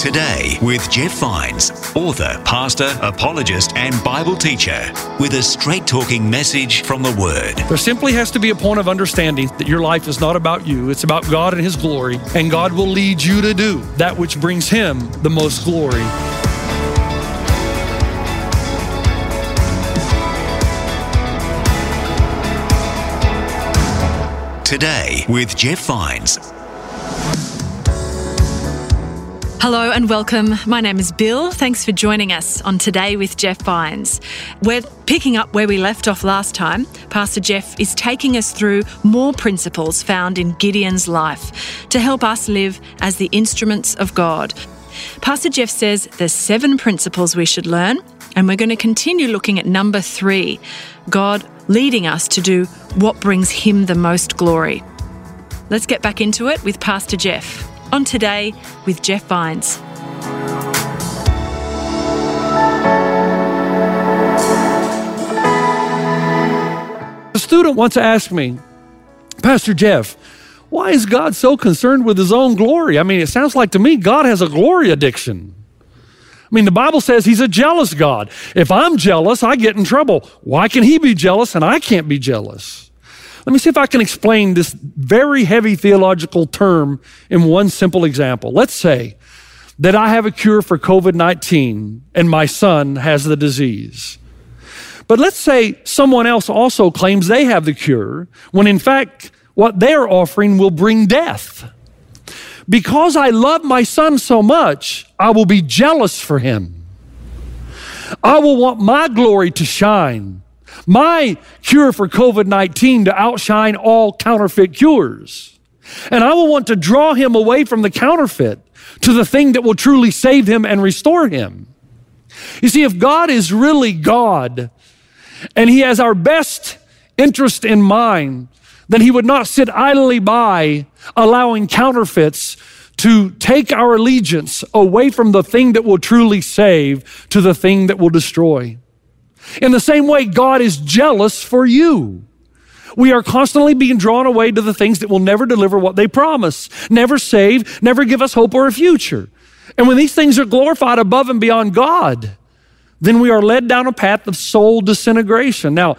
Today with Jeff Vines, author, pastor, apologist, and Bible teacher, with a straight talking message from the Word. There simply has to be a point of understanding that your life is not about you, it's about God and His glory, and God will lead you to do that which brings Him the most glory. Today with Jeff Vines. Hello and welcome. My name is Bill. Thanks for joining us on Today with Jeff Vines. We're picking up where we left off last time. Pastor Jeff is taking us through more principles found in Gideon's life to help us live as the instruments of God. Pastor Jeff says there's seven principles we should learn, and we're going to continue looking at number three God leading us to do what brings Him the most glory. Let's get back into it with Pastor Jeff on Today with Jeff Vines. A student once asked me, Pastor Jeff, why is God so concerned with his own glory? I mean, it sounds like to me God has a glory addiction. I mean, the Bible says he's a jealous God. If I'm jealous, I get in trouble. Why can he be jealous and I can't be jealous? Let me see if I can explain this very heavy theological term in one simple example. Let's say that I have a cure for COVID 19 and my son has the disease. But let's say someone else also claims they have the cure, when in fact, what they're offering will bring death. Because I love my son so much, I will be jealous for him. I will want my glory to shine, my cure for COVID 19 to outshine all counterfeit cures. And I will want to draw him away from the counterfeit to the thing that will truly save him and restore him. You see, if God is really God and he has our best interest in mind, then he would not sit idly by allowing counterfeits to take our allegiance away from the thing that will truly save to the thing that will destroy. In the same way, God is jealous for you. We are constantly being drawn away to the things that will never deliver what they promise, never save, never give us hope or a future. And when these things are glorified above and beyond God, then we are led down a path of soul disintegration. Now,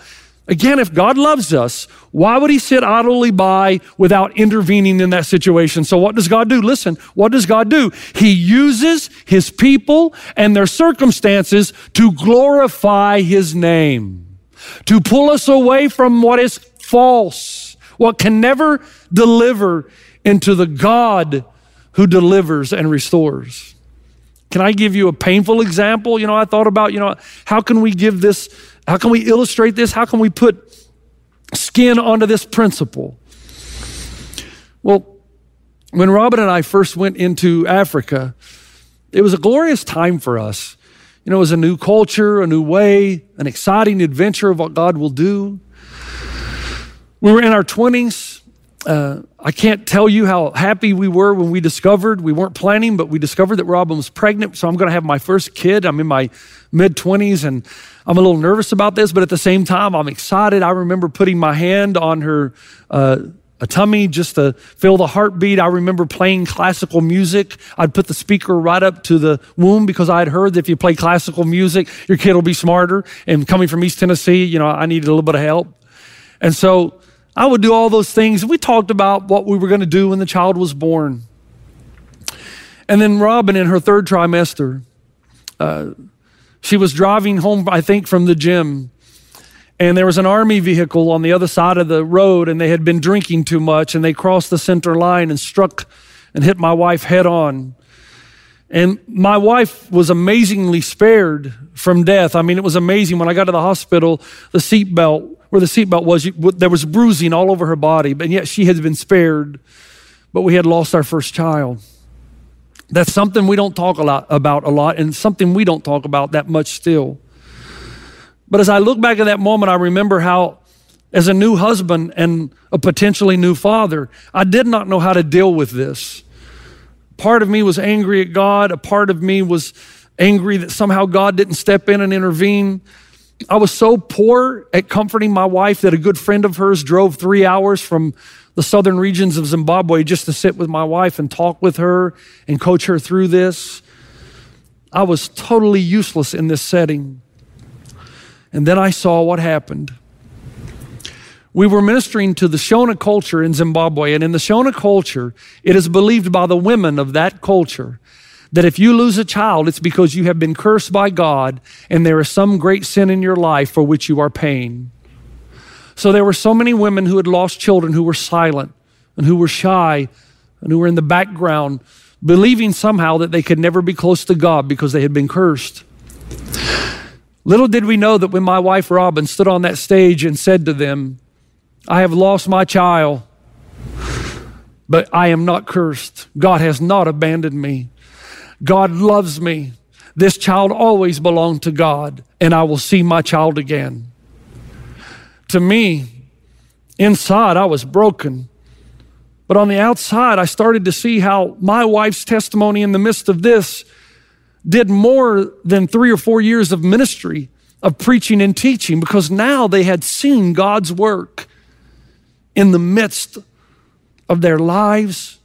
again, if God loves us, why would he sit idly by without intervening in that situation? So, what does God do? Listen, what does God do? He uses his people and their circumstances to glorify his name, to pull us away from what is false, what can never deliver into the God who delivers and restores. Can I give you a painful example? You know, I thought about, you know, how can we give this, how can we illustrate this? How can we put skin onto this principle? Well, when Robin and I first went into Africa, it was a glorious time for us. You know, it was a new culture, a new way, an exciting adventure of what God will do. We were in our 20s. Uh, I can't tell you how happy we were when we discovered, we weren't planning, but we discovered that Robin was pregnant. So I'm going to have my first kid. I'm in my mid 20s and I'm a little nervous about this, but at the same time, I'm excited. I remember putting my hand on her uh, a tummy just to feel the heartbeat. I remember playing classical music. I'd put the speaker right up to the womb because I had heard that if you play classical music, your kid will be smarter. And coming from East Tennessee, you know, I needed a little bit of help. And so I would do all those things. We talked about what we were going to do when the child was born. And then Robin, in her third trimester, uh, she was driving home, I think, from the gym. And there was an army vehicle on the other side of the road, and they had been drinking too much, and they crossed the center line and struck and hit my wife head on. And my wife was amazingly spared from death. I mean, it was amazing. When I got to the hospital, the seatbelt, where the seatbelt was, there was bruising all over her body, but yet she had been spared. But we had lost our first child. That's something we don't talk a lot about a lot, and something we don't talk about that much still. But as I look back at that moment, I remember how, as a new husband and a potentially new father, I did not know how to deal with this part of me was angry at God. A part of me was angry that somehow God didn't step in and intervene. I was so poor at comforting my wife that a good friend of hers drove three hours from the southern regions of Zimbabwe just to sit with my wife and talk with her and coach her through this. I was totally useless in this setting. And then I saw what happened we were ministering to the Shona culture in Zimbabwe. And in the Shona culture, it is believed by the women of that culture that if you lose a child, it's because you have been cursed by God and there is some great sin in your life for which you are paying. So there were so many women who had lost children who were silent and who were shy and who were in the background, believing somehow that they could never be close to God because they had been cursed. Little did we know that when my wife Robin stood on that stage and said to them, I have lost my child, but I am not cursed. God has not abandoned me. God loves me. This child always belonged to God, and I will see my child again. To me, inside, I was broken. But on the outside, I started to see how my wife's testimony in the midst of this did more than three or four years of ministry, of preaching and teaching, because now they had seen God's work in the midst of their lives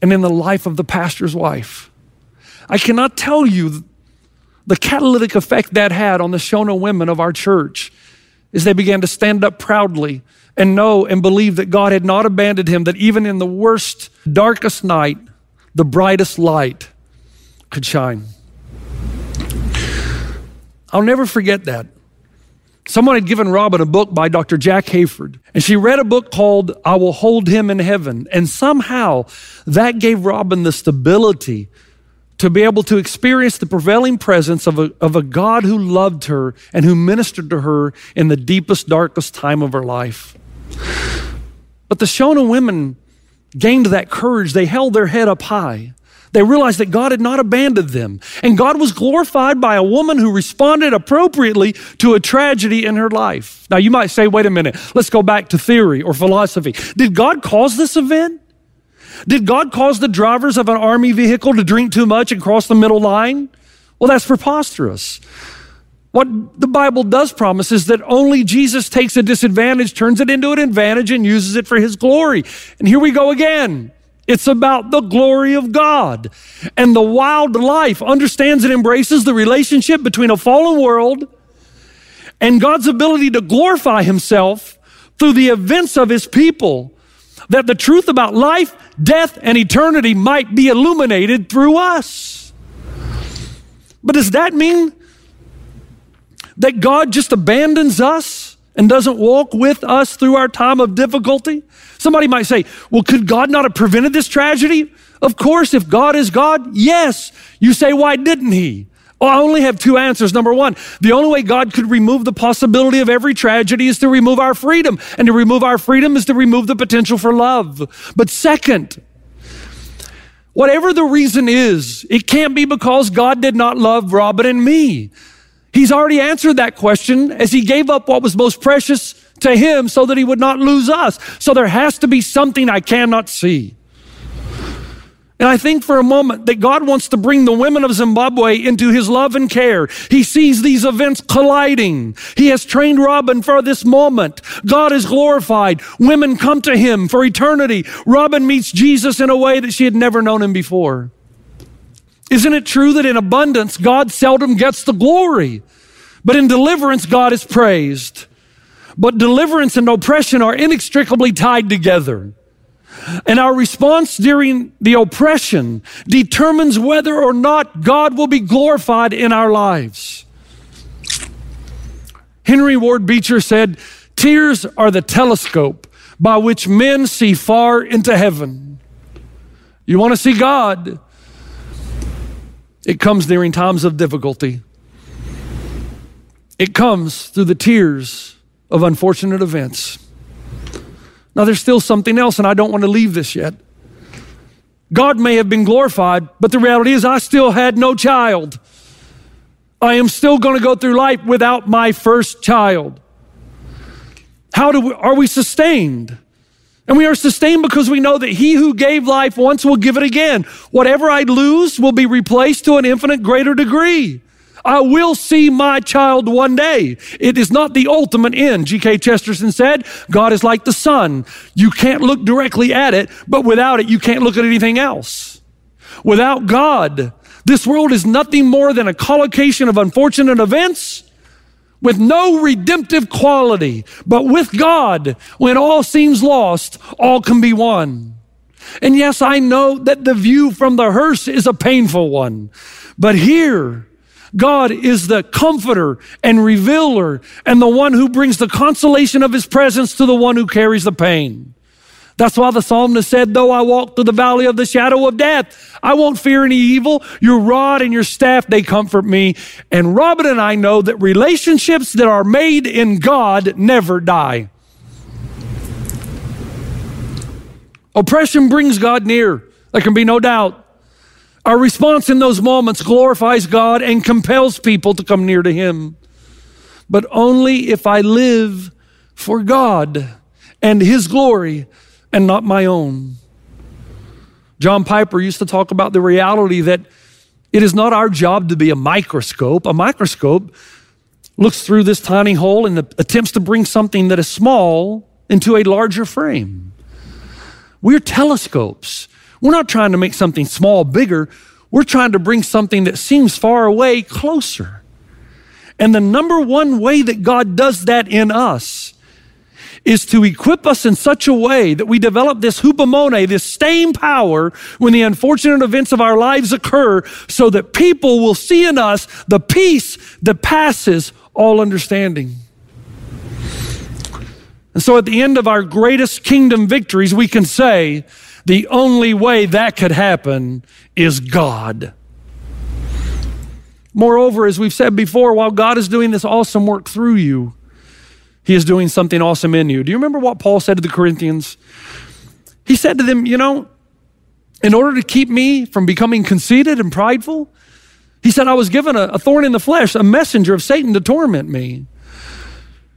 and in the life of the pastor's wife. I cannot tell you the catalytic effect that had on the Shona women of our church as they began to stand up proudly and know and believe that God had not abandoned him, that even in the worst, darkest night, the brightest light could shine. I'll never forget that. Someone had given Robin a book by Dr. Jack Hayford, and she read a book called I Will Hold Him in Heaven. And somehow that gave Robin the stability to be able to experience the prevailing presence of a, of a God who loved her and who ministered to her in the deepest, darkest time of her life. But the Shona women gained that courage. They held their head up high. They realized that God had not abandoned them. And God was glorified by a woman who responded appropriately to a tragedy in her life. Now, you might say, wait a minute, let's go back to theory or philosophy. Did God cause this event? Did God cause the drivers of an army vehicle to drink too much and cross the middle line? Well, that's preposterous. What the Bible does promise is that only Jesus takes a disadvantage, turns it into an advantage, and uses it for his glory. And here we go again. It's about the glory of God. And the wild life understands and embraces the relationship between a fallen world and God's ability to glorify himself through the events of his people, that the truth about life, death, and eternity might be illuminated through us. But does that mean that God just abandons us and doesn't walk with us through our time of difficulty? Somebody might say, well, could God not have prevented this tragedy? Of course, if God is God, yes. You say, why didn't He? Well, I only have two answers. Number one, the only way God could remove the possibility of every tragedy is to remove our freedom. And to remove our freedom is to remove the potential for love. But second, whatever the reason is, it can't be because God did not love Robin and me. He's already answered that question as he gave up what was most precious to him so that he would not lose us. So there has to be something I cannot see. And I think for a moment that God wants to bring the women of Zimbabwe into his love and care. He sees these events colliding. He has trained Robin for this moment. God is glorified. Women come to him for eternity. Robin meets Jesus in a way that she had never known him before. Isn't it true that in abundance, God seldom gets the glory, but in deliverance, God is praised? But deliverance and oppression are inextricably tied together. And our response during the oppression determines whether or not God will be glorified in our lives. Henry Ward Beecher said, Tears are the telescope by which men see far into heaven. You want to see God? It comes during times of difficulty. It comes through the tears of unfortunate events. Now, there's still something else, and I don't want to leave this yet. God may have been glorified, but the reality is, I still had no child. I am still going to go through life without my first child. How do we, are we sustained? And we are sustained because we know that he who gave life once will give it again. Whatever I lose will be replaced to an infinite greater degree. I will see my child one day. It is not the ultimate end. G.K. Chesterton said, God is like the sun. You can't look directly at it, but without it, you can't look at anything else. Without God, this world is nothing more than a collocation of unfortunate events with no redemptive quality. But with God, when all seems lost, all can be won. And yes, I know that the view from the hearse is a painful one. But here, God is the comforter and revealer and the one who brings the consolation of his presence to the one who carries the pain. That's why the psalmist said, Though I walk through the valley of the shadow of death, I won't fear any evil. Your rod and your staff, they comfort me. And Robin and I know that relationships that are made in God never die. Oppression brings God near. There can be no doubt. Our response in those moments glorifies God and compels people to come near to Him. But only if I live for God and His glory and not my own. John Piper used to talk about the reality that it is not our job to be a microscope. A microscope looks through this tiny hole and attempts to bring something that is small into a larger frame. We're telescopes. We're not trying to make something small bigger. We're trying to bring something that seems far away closer. And the number one way that God does that in us is to equip us in such a way that we develop this hupomone, this staying power when the unfortunate events of our lives occur, so that people will see in us the peace that passes all understanding. And so at the end of our greatest kingdom victories, we can say, the only way that could happen is God. Moreover, as we've said before, while God is doing this awesome work through you, he is doing something awesome in you. Do you remember what Paul said to the Corinthians? He said to them, You know, in order to keep me from becoming conceited and prideful, he said, I was given a, a thorn in the flesh, a messenger of Satan to torment me.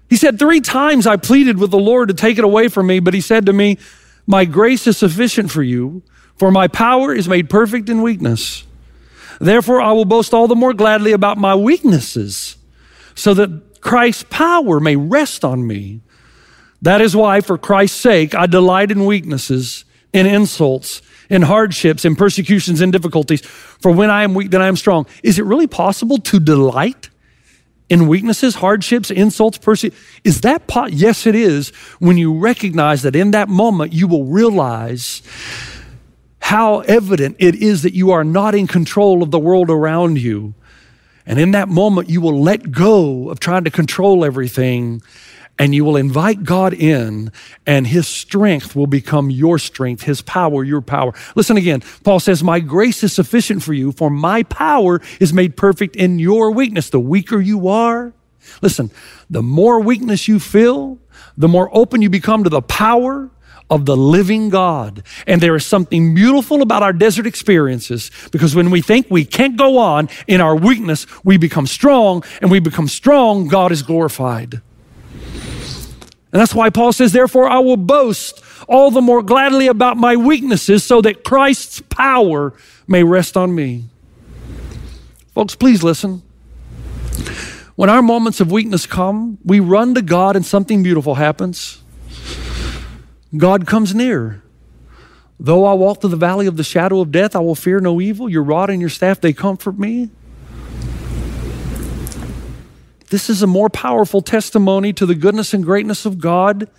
He said, Three times I pleaded with the Lord to take it away from me, but he said to me, My grace is sufficient for you, for my power is made perfect in weakness. Therefore, I will boast all the more gladly about my weaknesses, so that Christ's power may rest on me. That is why, for Christ's sake, I delight in weaknesses, in insults, in hardships, in persecutions, in difficulties. For when I am weak, then I am strong. Is it really possible to delight in weaknesses, hardships, insults, persecutions? Is that pot? yes, it is. When you recognize that in that moment, you will realize how evident it is that you are not in control of the world around you and in that moment, you will let go of trying to control everything and you will invite God in, and His strength will become your strength, His power, your power. Listen again. Paul says, My grace is sufficient for you, for my power is made perfect in your weakness. The weaker you are, listen, the more weakness you feel, the more open you become to the power of the living God. And there is something beautiful about our desert experiences because when we think we can't go on in our weakness, we become strong, and we become strong, God is glorified. And that's why Paul says, Therefore, I will boast all the more gladly about my weaknesses so that Christ's power may rest on me. Folks, please listen. When our moments of weakness come, we run to God and something beautiful happens. God comes near. Though I walk through the valley of the shadow of death, I will fear no evil. Your rod and your staff, they comfort me. This is a more powerful testimony to the goodness and greatness of God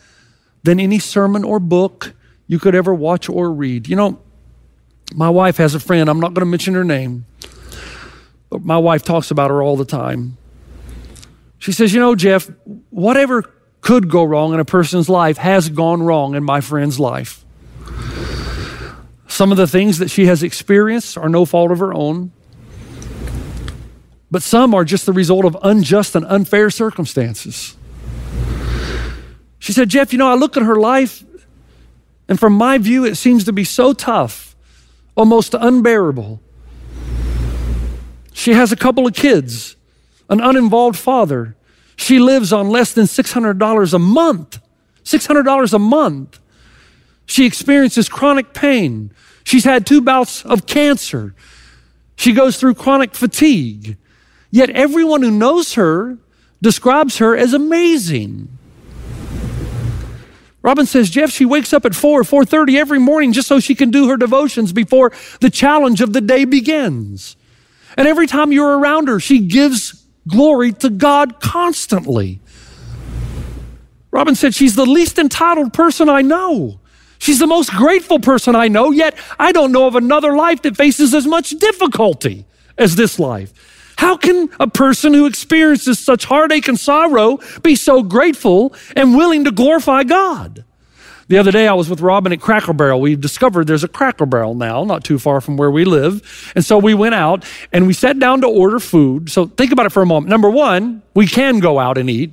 than any sermon or book you could ever watch or read. You know, my wife has a friend, I'm not going to mention her name, but my wife talks about her all the time. She says, You know, Jeff, whatever could go wrong in a person's life has gone wrong in my friend's life. Some of the things that she has experienced are no fault of her own. But some are just the result of unjust and unfair circumstances. She said, Jeff, you know, I look at her life, and from my view, it seems to be so tough, almost unbearable. She has a couple of kids, an uninvolved father. She lives on less than $600 a month. $600 a month. She experiences chronic pain. She's had two bouts of cancer. She goes through chronic fatigue. Yet everyone who knows her describes her as amazing. Robin says, Jeff, she wakes up at 4 or 4.30 every morning just so she can do her devotions before the challenge of the day begins. And every time you're around her, she gives glory to God constantly. Robin said, she's the least entitled person I know. She's the most grateful person I know, yet I don't know of another life that faces as much difficulty as this life. How can a person who experiences such heartache and sorrow be so grateful and willing to glorify God? The other day, I was with Robin at Cracker Barrel. We discovered there's a Cracker Barrel now, not too far from where we live. And so we went out and we sat down to order food. So think about it for a moment. Number one, we can go out and eat.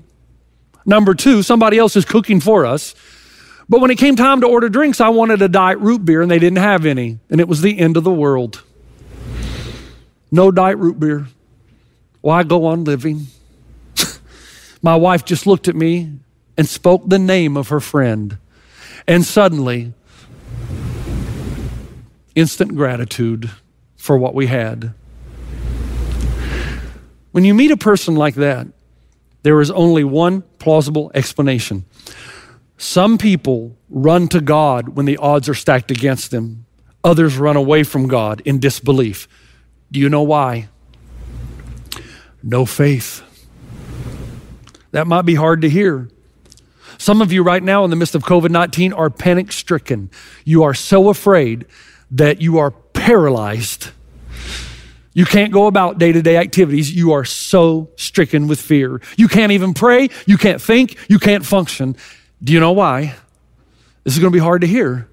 Number two, somebody else is cooking for us. But when it came time to order drinks, I wanted a diet root beer and they didn't have any. And it was the end of the world. No diet root beer. Why go on living? My wife just looked at me and spoke the name of her friend. And suddenly, instant gratitude for what we had. When you meet a person like that, there is only one plausible explanation. Some people run to God when the odds are stacked against them, others run away from God in disbelief. Do you know why? No faith. That might be hard to hear. Some of you right now, in the midst of COVID 19, are panic stricken. You are so afraid that you are paralyzed. You can't go about day to day activities. You are so stricken with fear. You can't even pray. You can't think. You can't function. Do you know why? This is going to be hard to hear.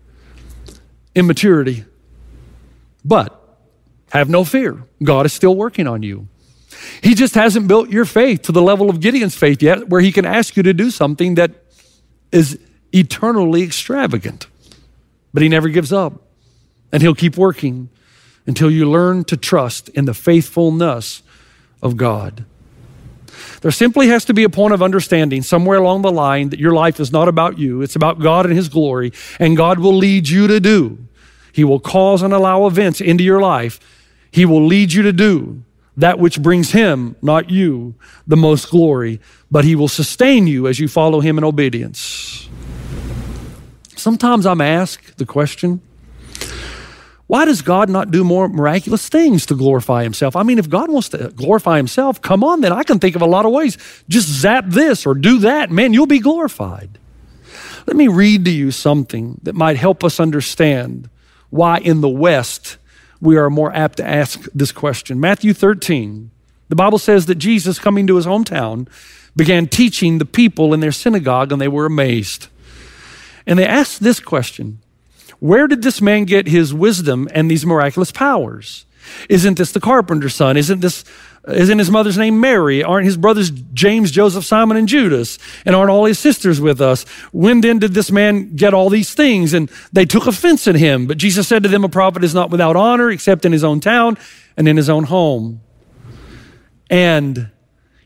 Immaturity. But have no fear. God is still working on you. He just hasn't built your faith to the level of Gideon's faith yet, where he can ask you to do something that is eternally extravagant. But he never gives up, and he'll keep working until you learn to trust in the faithfulness of God. There simply has to be a point of understanding somewhere along the line that your life is not about you, it's about God and His glory, and God will lead you to do. He will cause and allow events into your life. He will lead you to do that which brings him, not you, the most glory, but he will sustain you as you follow him in obedience. Sometimes I'm asked the question, why does God not do more miraculous things to glorify himself? I mean, if God wants to glorify himself, come on, then I can think of a lot of ways. Just zap this or do that, man, you'll be glorified. Let me read to you something that might help us understand why in the West we are more apt to ask this question. Matthew 13, the Bible says that Jesus, coming to his hometown, began teaching the people in their synagogue, and they were amazed. And they asked this question Where did this man get his wisdom and these miraculous powers? Isn't this the carpenter's son? Isn't this isn't his mother's name Mary? Aren't his brothers James, Joseph, Simon, and Judas? And aren't all his sisters with us? When then did this man get all these things? And they took offense at him. But Jesus said to them, A prophet is not without honor except in his own town and in his own home. And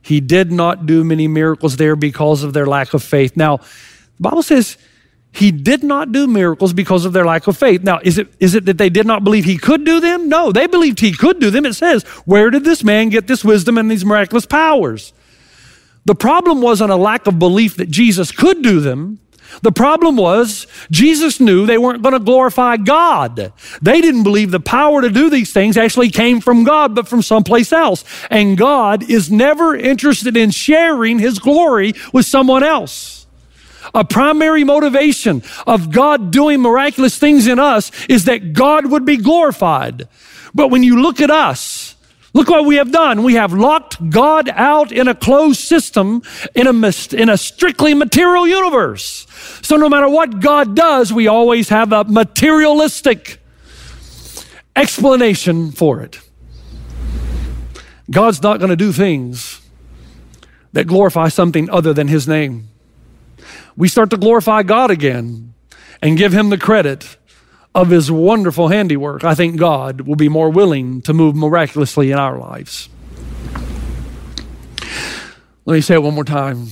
he did not do many miracles there because of their lack of faith. Now, the Bible says he did not do miracles because of their lack of faith. Now, is it, is it that they did not believe he could do them? No, they believed he could do them. It says, Where did this man get this wisdom and these miraculous powers? The problem wasn't a lack of belief that Jesus could do them. The problem was Jesus knew they weren't going to glorify God. They didn't believe the power to do these things actually came from God, but from someplace else. And God is never interested in sharing his glory with someone else. A primary motivation of God doing miraculous things in us is that God would be glorified. But when you look at us, look what we have done. We have locked God out in a closed system in a, in a strictly material universe. So no matter what God does, we always have a materialistic explanation for it. God's not going to do things that glorify something other than His name. We start to glorify God again and give Him the credit of His wonderful handiwork. I think God will be more willing to move miraculously in our lives. Let me say it one more time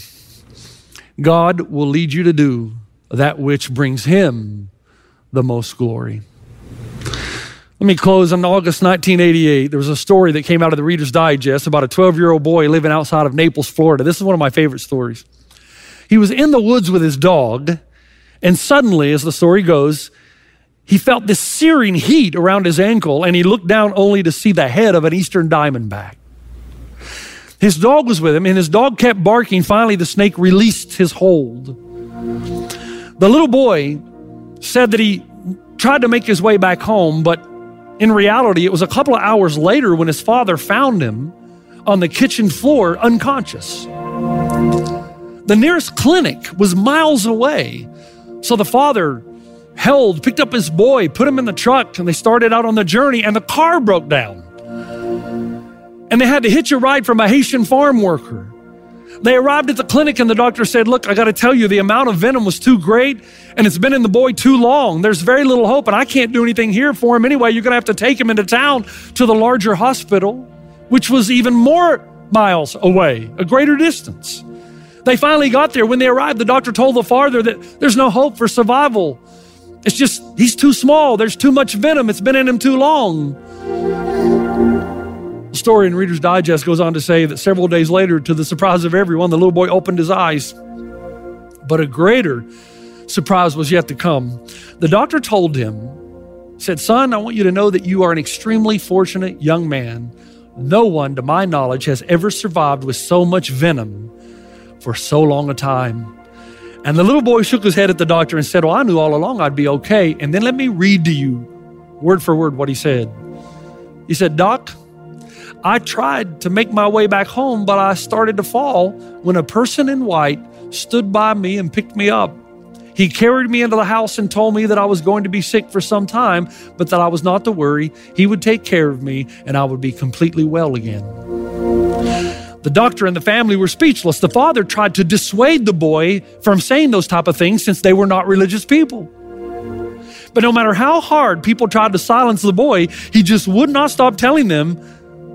God will lead you to do that which brings Him the most glory. Let me close on August 1988. There was a story that came out of the Reader's Digest about a 12 year old boy living outside of Naples, Florida. This is one of my favorite stories. He was in the woods with his dog, and suddenly, as the story goes, he felt this searing heat around his ankle, and he looked down only to see the head of an eastern diamondback. His dog was with him, and his dog kept barking. Finally, the snake released his hold. The little boy said that he tried to make his way back home, but in reality, it was a couple of hours later when his father found him on the kitchen floor unconscious. The nearest clinic was miles away. So the father held, picked up his boy, put him in the truck, and they started out on the journey, and the car broke down. And they had to hitch a ride from a Haitian farm worker. They arrived at the clinic and the doctor said, Look, I got to tell you, the amount of venom was too great and it's been in the boy too long. There's very little hope and I can't do anything here for him anyway. You're going to have to take him into town to the larger hospital, which was even more miles away, a greater distance. They finally got there. When they arrived, the doctor told the father that there's no hope for survival. It's just, he's too small. There's too much venom. It's been in him too long. The story in Reader's Digest goes on to say that several days later, to the surprise of everyone, the little boy opened his eyes. But a greater surprise was yet to come. The doctor told him, said, Son, I want you to know that you are an extremely fortunate young man. No one, to my knowledge, has ever survived with so much venom for so long a time. And the little boy shook his head at the doctor and said, Well, I knew all along I'd be okay. And then let me read to you, word for word, what he said. He said, Doc, I tried to make my way back home, but I started to fall when a person in white stood by me and picked me up. He carried me into the house and told me that I was going to be sick for some time, but that I was not to worry. He would take care of me and I would be completely well again. The doctor and the family were speechless. The father tried to dissuade the boy from saying those type of things since they were not religious people. But no matter how hard people tried to silence the boy, he just would not stop telling them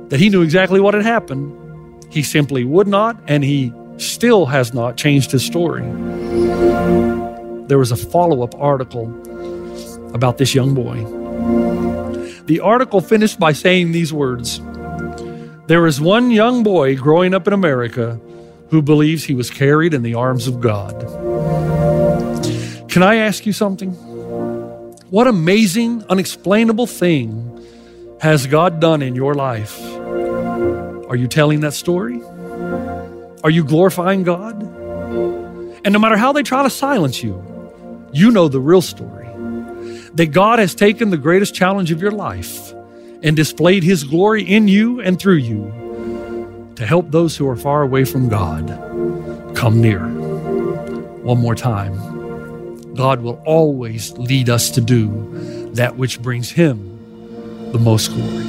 that he knew exactly what had happened. He simply would not, and he still has not changed his story. There was a follow up article about this young boy. The article finished by saying these words There is one young boy growing up in America who believes he was carried in the arms of God. Can I ask you something? What amazing, unexplainable thing has God done in your life? Are you telling that story? Are you glorifying God? And no matter how they try to silence you, you know the real story that God has taken the greatest challenge of your life and displayed His glory in you and through you to help those who are far away from God come near. One more time. God will always lead us to do that which brings Him the most glory.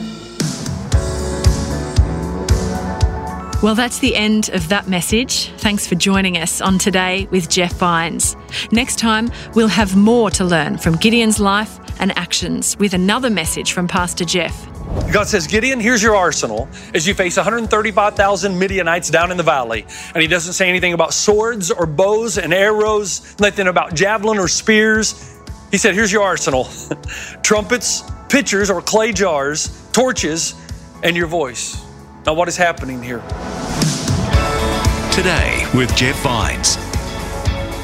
Well, that's the end of that message. Thanks for joining us on Today with Jeff Vines. Next time, we'll have more to learn from Gideon's life and actions with another message from Pastor Jeff. God says, Gideon, here's your arsenal as you face 135,000 Midianites down in the valley. And he doesn't say anything about swords or bows and arrows, nothing about javelin or spears. He said, Here's your arsenal trumpets, pitchers or clay jars, torches, and your voice. Now, what is happening here? Today with Jeff Vines.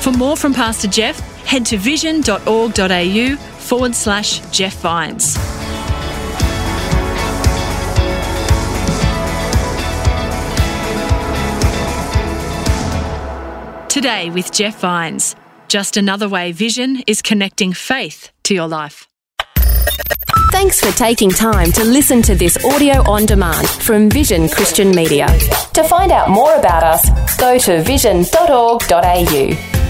For more from Pastor Jeff, head to vision.org.au forward slash Jeff Vines. Today with Jeff Vines. Just another way Vision is connecting faith to your life. Thanks for taking time to listen to this audio on demand from Vision Christian Media. To find out more about us, go to vision.org.au.